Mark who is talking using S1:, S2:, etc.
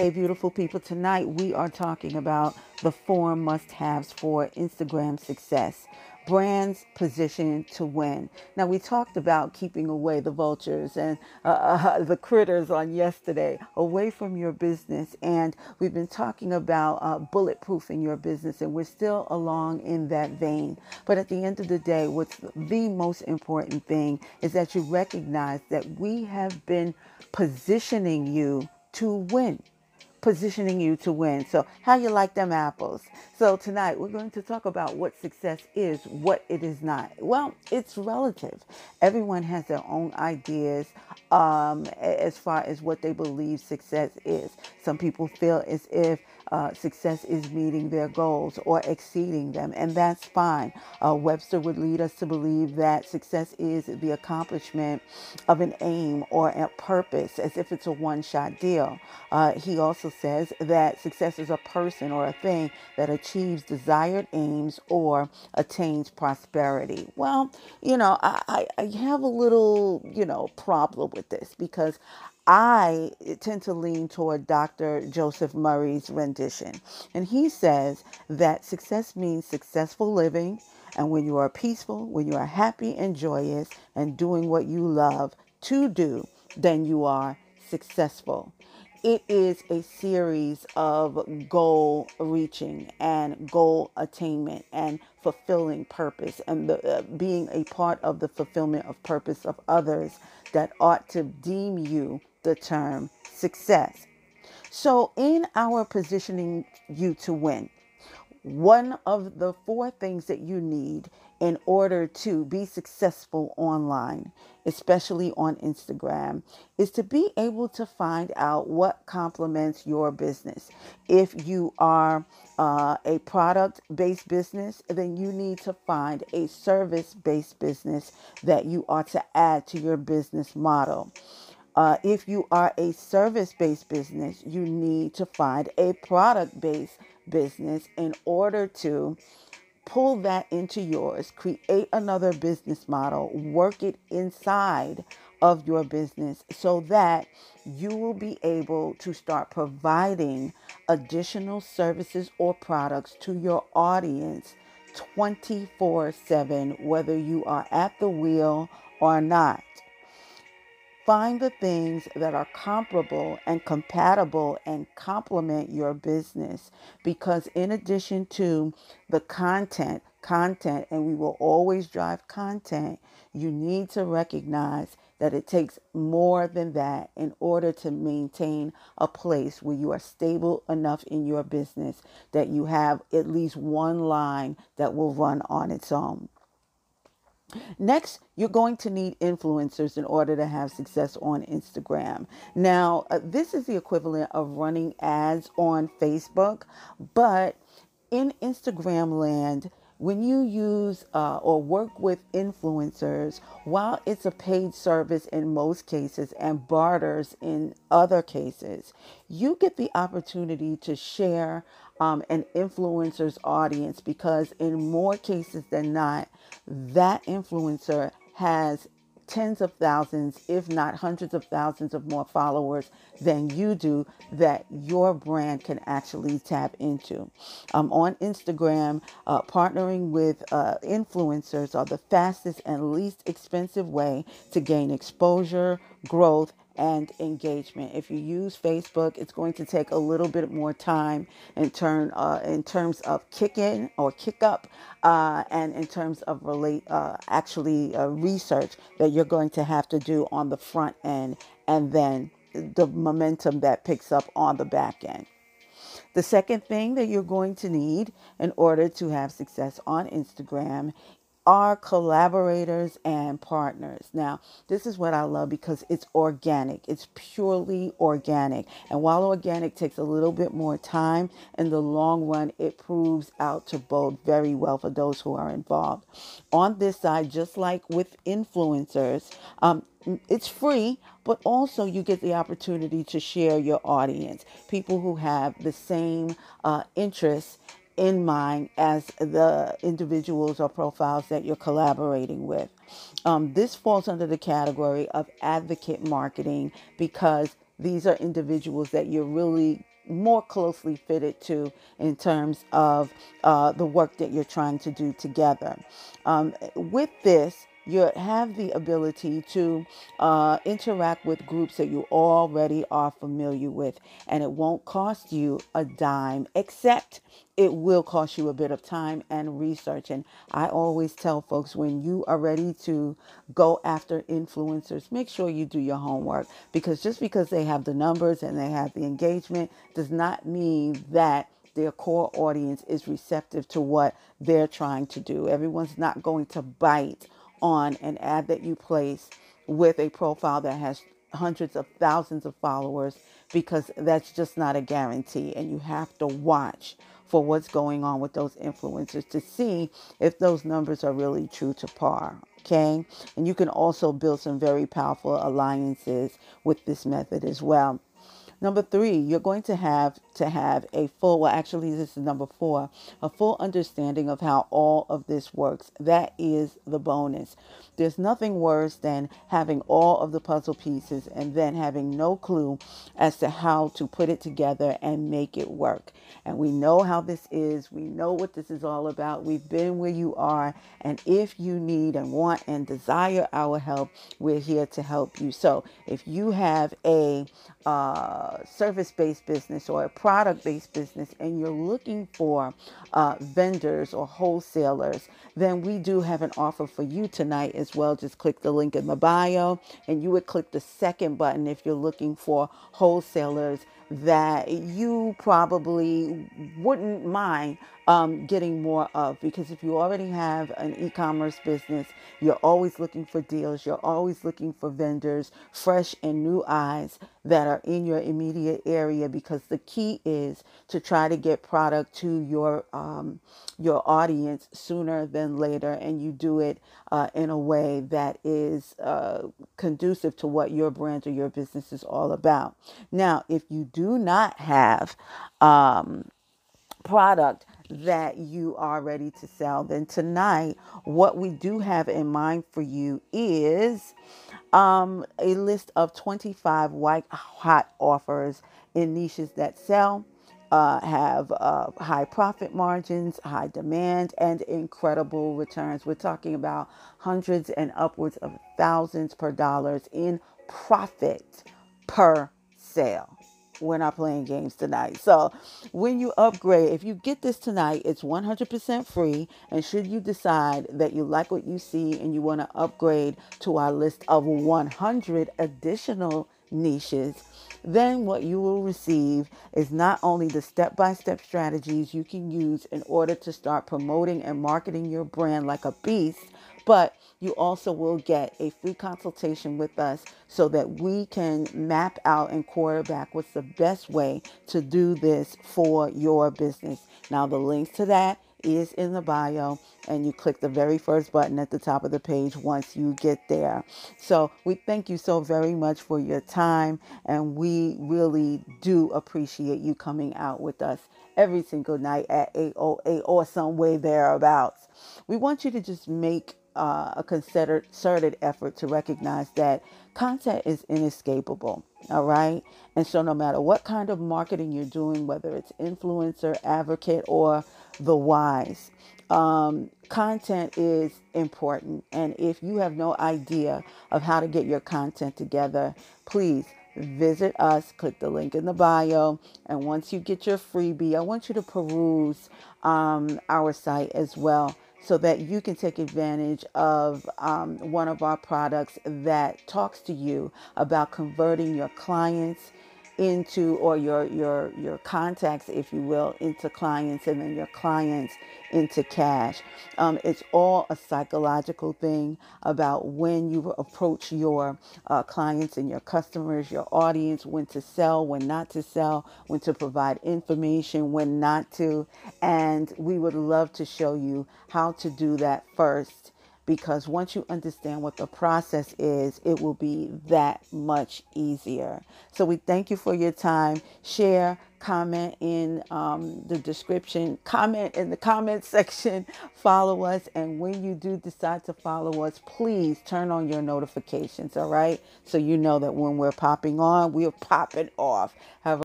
S1: Hey, beautiful people. Tonight we are talking about the four must haves for Instagram success. Brands positioned to win. Now, we talked about keeping away the vultures and uh, uh, the critters on yesterday, away from your business. And we've been talking about uh, bulletproofing your business, and we're still along in that vein. But at the end of the day, what's the most important thing is that you recognize that we have been positioning you to win positioning you to win. So, how you like them apples? So, tonight we're going to talk about what success is, what it is not. Well, it's relative. Everyone has their own ideas um, as far as what they believe success is. Some people feel as if uh, success is meeting their goals or exceeding them, and that's fine. Uh, Webster would lead us to believe that success is the accomplishment of an aim or a purpose, as if it's a one shot deal. Uh, he also says that success is a person or a thing that achieves desired aims or attains prosperity. Well, you know, I, I have a little, you know, problem with this because I tend to lean toward Dr. Joseph Murphy's rendition. And he says that success means successful living. And when you are peaceful, when you are happy and joyous and doing what you love to do, then you are successful. It is a series of goal reaching and goal attainment and fulfilling purpose and the, uh, being a part of the fulfillment of purpose of others that ought to deem you the term success. So, in our positioning you to win, one of the four things that you need in order to be successful online, especially on Instagram, is to be able to find out what complements your business. If you are uh, a product based business, then you need to find a service based business that you are to add to your business model. Uh, if you are a service based business, you need to find a product based business in order to pull that into yours, create another business model, work it inside of your business so that you will be able to start providing additional services or products to your audience 24 7, whether you are at the wheel or not. Find the things that are comparable and compatible and complement your business because, in addition to the content, content, and we will always drive content, you need to recognize that it takes more than that in order to maintain a place where you are stable enough in your business that you have at least one line that will run on its own. Next, you're going to need influencers in order to have success on Instagram. Now, uh, this is the equivalent of running ads on Facebook, but in Instagram land, when you use uh, or work with influencers, while it's a paid service in most cases and barters in other cases, you get the opportunity to share um, an influencer's audience because, in more cases than not, that influencer has tens of thousands, if not hundreds of thousands of more followers than you do that your brand can actually tap into. Um, on Instagram, uh, partnering with uh, influencers are the fastest and least expensive way to gain exposure, growth, and engagement. If you use Facebook, it's going to take a little bit more time in turn uh, in terms of kick in or kick up, uh, and in terms of relate uh, actually uh, research that you're going to have to do on the front end, and then the momentum that picks up on the back end. The second thing that you're going to need in order to have success on Instagram are collaborators and partners. Now, this is what I love because it's organic. It's purely organic. And while organic takes a little bit more time, in the long run, it proves out to bode very well for those who are involved. On this side, just like with influencers, um, it's free, but also you get the opportunity to share your audience, people who have the same uh, interests in mind as the individuals or profiles that you're collaborating with. Um, this falls under the category of advocate marketing because these are individuals that you're really more closely fitted to in terms of uh, the work that you're trying to do together. Um, with this, you have the ability to uh, interact with groups that you already are familiar with, and it won't cost you a dime, except it will cost you a bit of time and research. And I always tell folks when you are ready to go after influencers, make sure you do your homework because just because they have the numbers and they have the engagement does not mean that their core audience is receptive to what they're trying to do. Everyone's not going to bite on an ad that you place with a profile that has hundreds of thousands of followers because that's just not a guarantee. And you have to watch for what's going on with those influencers to see if those numbers are really true to par. Okay. And you can also build some very powerful alliances with this method as well. Number three, you're going to have to have a full, well, actually, this is number four, a full understanding of how all of this works. That is the bonus. There's nothing worse than having all of the puzzle pieces and then having no clue as to how to put it together and make it work. And we know how this is. We know what this is all about. We've been where you are. And if you need and want and desire our help, we're here to help you. So if you have a uh, service based business or a product based business and you're looking for uh, vendors or wholesalers, then we do have an offer for you tonight as well. Just click the link in the bio and you would click the second button if you're looking for wholesalers that you probably wouldn't mind um, getting more of because if you already have an e-commerce business you're always looking for deals you're always looking for vendors fresh and new eyes that are in your immediate area because the key is to try to get product to your um, your audience sooner than later and you do it uh, in a way that is uh, conducive to what your brand or your business is all about. Now if you do not have um, product that you are ready to sell, then tonight, what we do have in mind for you is um, a list of 25 white hot offers in niches that sell. Uh, have uh, high profit margins, high demand, and incredible returns. We're talking about hundreds and upwards of thousands per dollars in profit per sale we're not playing games tonight. So, when you upgrade, if you get this tonight, it's 100% free. And should you decide that you like what you see and you want to upgrade to our list of 100 additional niches, then what you will receive is not only the step by step strategies you can use in order to start promoting and marketing your brand like a beast, but you also will get a free consultation with us so that we can map out and quarterback what's the best way to do this for your business. Now, the links to that is in the bio and you click the very first button at the top of the page once you get there. So we thank you so very much for your time and we really do appreciate you coming out with us every single night at 808 or some way thereabouts. We want you to just make uh, a concerted effort to recognize that content is inescapable. All right. And so, no matter what kind of marketing you're doing, whether it's influencer, advocate, or the wise, um, content is important. And if you have no idea of how to get your content together, please visit us, click the link in the bio. And once you get your freebie, I want you to peruse um, our site as well so that you can take advantage of um, one of our products that talks to you about converting your clients into or your your your contacts if you will into clients and then your clients into cash. Um, it's all a psychological thing about when you approach your uh, clients and your customers your audience when to sell when not to sell when to provide information when not to. And we would love to show you how to do that first because once you understand what the process is, it will be that much easier. So we thank you for your time. Share, comment in um, the description, comment in the comment section, follow us. And when you do decide to follow us, please turn on your notifications, all right? So you know that when we're popping on, we're popping off. Have